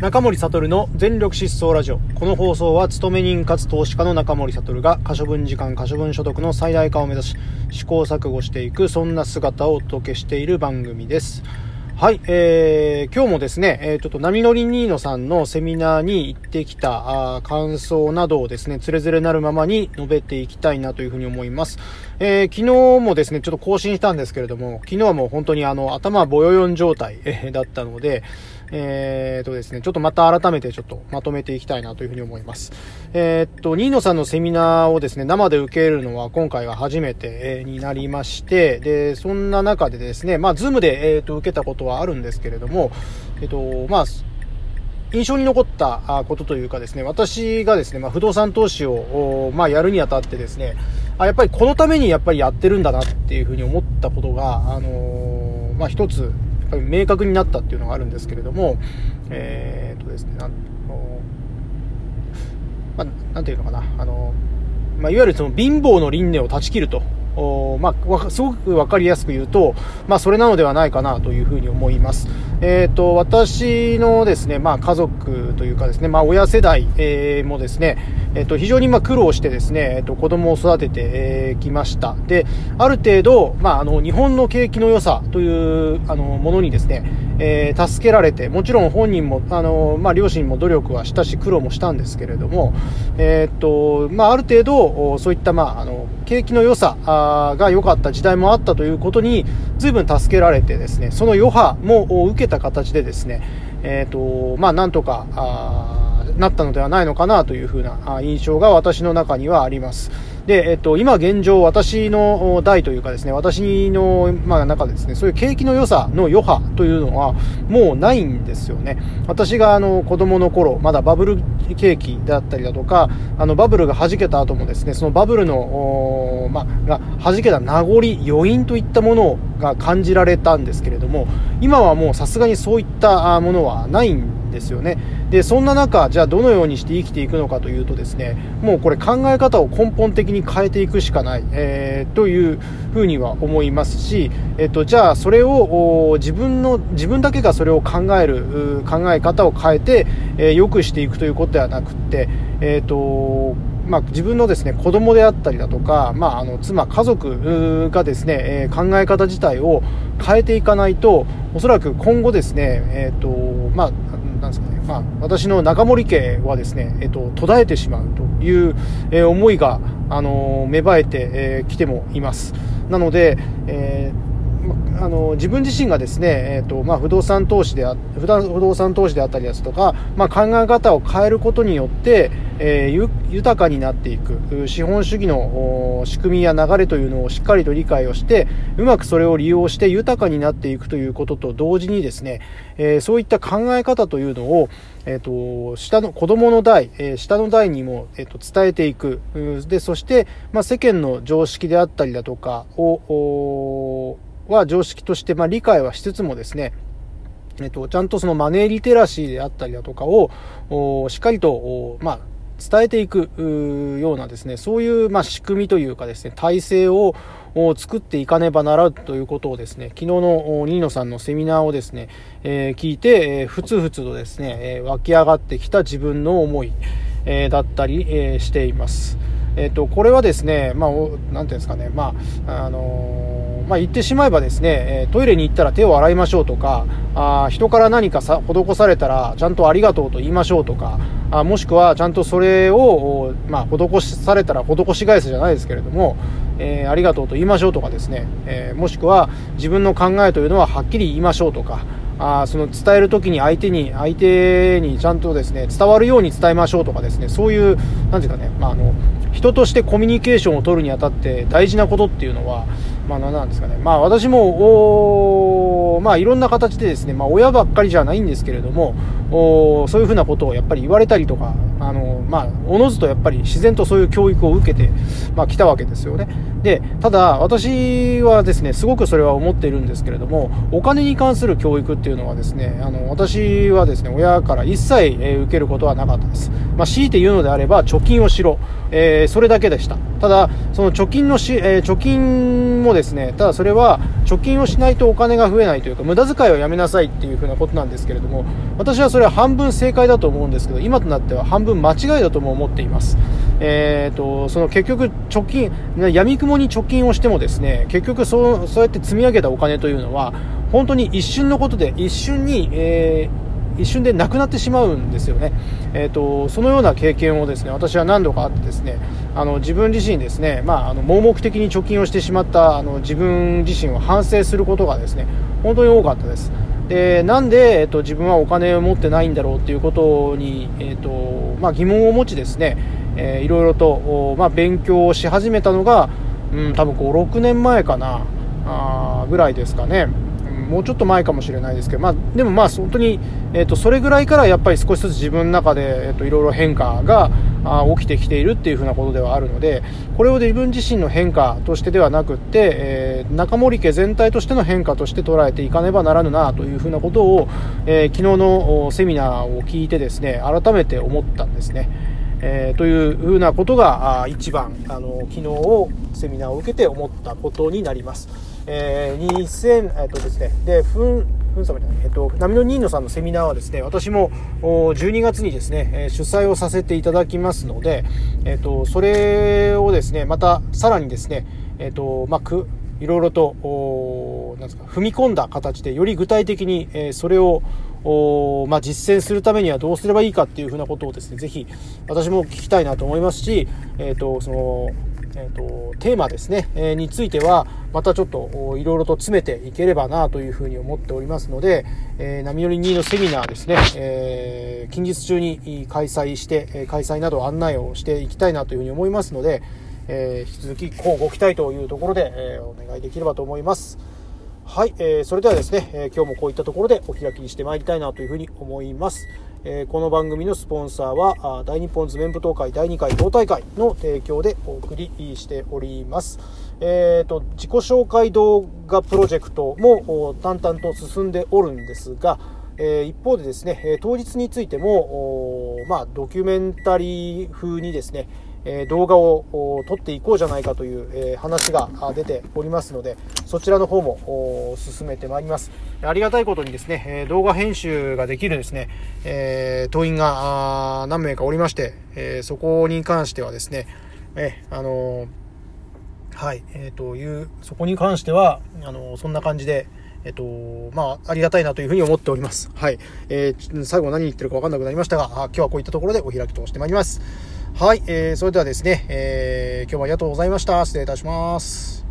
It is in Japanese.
中森悟の全力疾走ラジオ。この放送は、勤め人かつ投資家の中森悟が、可処分時間、可処分所得の最大化を目指し、試行錯誤していく、そんな姿をお届けしている番組です。はい、えー、今日もですね、えー、ちょっと波乗りニーノさんのセミナーに行ってきたあ感想などをですね、つれづれなるままに述べていきたいなというふうに思います。えー、昨日もですね、ちょっと更新したんですけれども、昨日はもう本当にあの、頭ボヨヨン状態、だったので、えー、とですね、ちょっとまた改めてちょっとまとめていきたいなというふうに思います。えー、っと、ニーノさんのセミナーをですね、生で受けるのは今回が初めて、になりまして、で、そんな中でですね、まあ、ズームで、えー、っと、受けたことはあるんですけれども、えっと、まあ、印象に残ったことというかですね、私がですね、まあ、不動産投資を、まあ、やるにあたってですね、あ、やっぱりこのためにやっぱりやってるんだなっていうふうに思ったことが、あのー、まあ、一つぱり明確になったっていうのがあるんですけれども、えー、とですね、なんまあ、なんていうのかな、あの、まあ、いわゆるその貧乏の輪廻を断ち切ると。おまあ、すごく分かりやすく言うと、まあ、それなのではないかなというふうに思います。えっ、ー、と、私のですね、まあ、家族というかですね、まあ、親世代、えー、もですね、えっ、ー、と、非常にまあ苦労してですね、えっ、と、子供を育てて、えー、ました。で、ある程度、まあ、あの、日本の景気の良さという、あの、ものにですね、えー、助けられて、もちろん本人も、あの、まあ、両親も努力はしたし、苦労もしたんですけれども、えっと、まあ、ある程度、そういった、まあ、あの、景気の良さが良かった時代もあったということに、随分助けられてですね、その余波も受けた形でですね、えっ、と、まあ、なんとか、なったのではないのかなというふうな印象が私の中にはあります。で、えっと、今現状、私の代というかですね、私の、まあ、中ですね、そういう景気の良さの余波というのは、もうないんですよね。私が、あの、子供の頃、まだバブル景気だったりだとか、あの、バブルが弾けた後もですね、そのバブルの、まあ、が弾けた名残、余韻といったものが感じられたんですけれども、今はもうさすがにそういったものはないんですですよね。で、そんな中、じゃあどのようにして生きていくのかというとですね、もうこれ考え方を根本的に変えていくしかない、えー、というふうには思いますし、えっと、じゃあそれを自分の、自分だけがそれを考える、考え方を変えて、えー、良くしていくということではなくって、えっと、まあ、自分のですね子供であったりだとか、まあ、あの妻、家族がですね、えー、考え方自体を変えていかないと、おそらく今後ですね、え、ー、と、まあ、なんですかね、まあ、私の中森家はですね、えっ、と、途絶えてしまうという、えー、思いが、あの芽生えてき、えー、てもいます。なので、えーあの自分自身がですね、えーとまあ、不動産投資であ不動産投資であったりですとか、まあ、考え方を変えることによって、えー、豊かになっていく資本主義の仕組みや流れというのをしっかりと理解をしてうまくそれを利用して豊かになっていくということと同時にですね、えー、そういった考え方というのを、えーと、下の子供の代、えー、下の代にも、えーと、伝えていく。でそして、まあ、世間の常識であったりだとかをは常識として、まあ、理解はしつつもですね、えっと、ちゃんとそのマネーリテラシーであったりだとかを、しっかりと、まあ、伝えていくようなですね、そういう、まあ、仕組みというかですね、体制を作っていかねばならんということをですね、昨日のニーノさんのセミナーをですね、えー、聞いて、えー、ふつふつとですね、えー、湧き上がってきた自分の思い、えー、だったり、えー、しています。えっ、と、これはですね、まあ、なんていうんですかね、まあ、あのまあ、言ってしまえばですね、トイレに行ったら手を洗いましょうとか、あ人から何かさ施されたらちゃんとありがとうと言いましょうとか、あもしくはちゃんとそれを、まあ、施されたら施し返すじゃないですけれども、えー、ありがとうと言いましょうとかですね、えー、もしくは自分の考えというのははっきり言いましょうとか、あその伝える時に相手に、相手にちゃんとですね、伝わるように伝えましょうとかですね、そういう、なんていうかね、まあ、あの、人としてコミュニケーションを取るにあたって大事なことっていうのは、まあ何なんですかね。まあ私も、まあいろんな形でですね、まあ親ばっかりじゃないんですけれども、おそういうふうなことをやっぱり言われたりとか、あの、まあ、おのずとやっぱり自然とそういう教育を受けて、まあ来たわけですよね。で、ただ、私はですね、すごくそれは思っているんですけれども、お金に関する教育っていうのはですね、あの、私はですね、親から一切、え、受けることはなかったです。まあ、強いて言うのであれば、貯金をしろ。えー、それだけでした。ただ、その貯金のし、えー、貯金もですね、ただそれは、貯金をしないとお金が増えないというか、無駄遣いをやめなさいっていうふうなことなんですけれども、私はそれは半分正解だと思うんですけど、今となっては半分間違いだとも思っています。えーと、その結局貯金、闇雲に貯金をしてもですね、結局そうそうやって積み上げたお金というのは、本当に一瞬のことで、一瞬に、えー、一瞬でなくなってしまうんですよね、えーと、そのような経験をですね私は何度かあってですねあの自分自身ですね、まあ、あの盲目的に貯金をしてしまったあの自分自身を反省することがですね本当に多かったです。でなんで、えっと、自分はお金を持ってないんだろうということに、えっとまあ、疑問を持ちですね、えー、いろいろと、まあ、勉強をし始めたのが、うん、多分5、6年前かなあぐらいですかね。もうちょっと前かもしれないですけど、まあ、でもまあ本当に、えー、とそれぐらいからやっぱり少しずつ自分の中で、えー、といろいろ変化があ起きてきているっていうふうなことではあるのでこれを自分自身の変化としてではなくって、えー、中森家全体としての変化として捉えていかねばならぬなというふうなことを、えー、昨日のセミナーを聞いてですね改めて思ったんですね。えー、というふうなことが一番あの昨日をセミナーを受けて思ったことになります。えー、2000、えっ、とですね、で、ふん、ふんさまじゃない、えっ、と、波のニーノさんのセミナーはですね、私も12月にですね、主催をさせていただきますので、えっ、と、それをですね、またさらにですね、えっ、と、まあ、く、いろいろと、なんですか、踏み込んだ形で、より具体的に、えそれをお、まあ、実践するためにはどうすればいいかっていうふうなことをですね、ぜひ私も聞きたいなと思いますし、えっ、と、その、えーと、テーマですね、えー、についてはまたちょっといろいろと詰めていければなというふうに思っておりますので、えー、波乗り2のセミナーですね、えー、近日中に開催して、開催など案内をしていきたいなというふうに思いますので、えー、引き続きこうご期待というところで、えお願いできればと思います。はい、えー、それではですね、えー、今日もこういったところでお開きにしてまいりたいなというふうに思います。えー、この番組のスポンサーは、大日本図面舞踏会第2回党大会の提供でお送りしております。えーと、自己紹介動画プロジェクトも淡々と進んでおるんですが、え、一方でですね、当日についても、まあ、ドキュメンタリー風にですね、え動画を撮っていこうじゃないかという、え話が出ておりますので、そちらの方も進めてまいります。ありがたいことにですね、え動画編集ができるですね、え党員が何名かおりまして、えそこに関してはですね、えあのはい、えー、という、そこに関しては、あのそんな感じで、えっと、まあ、ありがたいなというふうに思っております。はい。えー、最後何言ってるか分かんなくなりましたが、今日はこういったところでお開きとしてまいります。はい、えー、それではですね、えー、今日もありがとうございました。失礼いたします。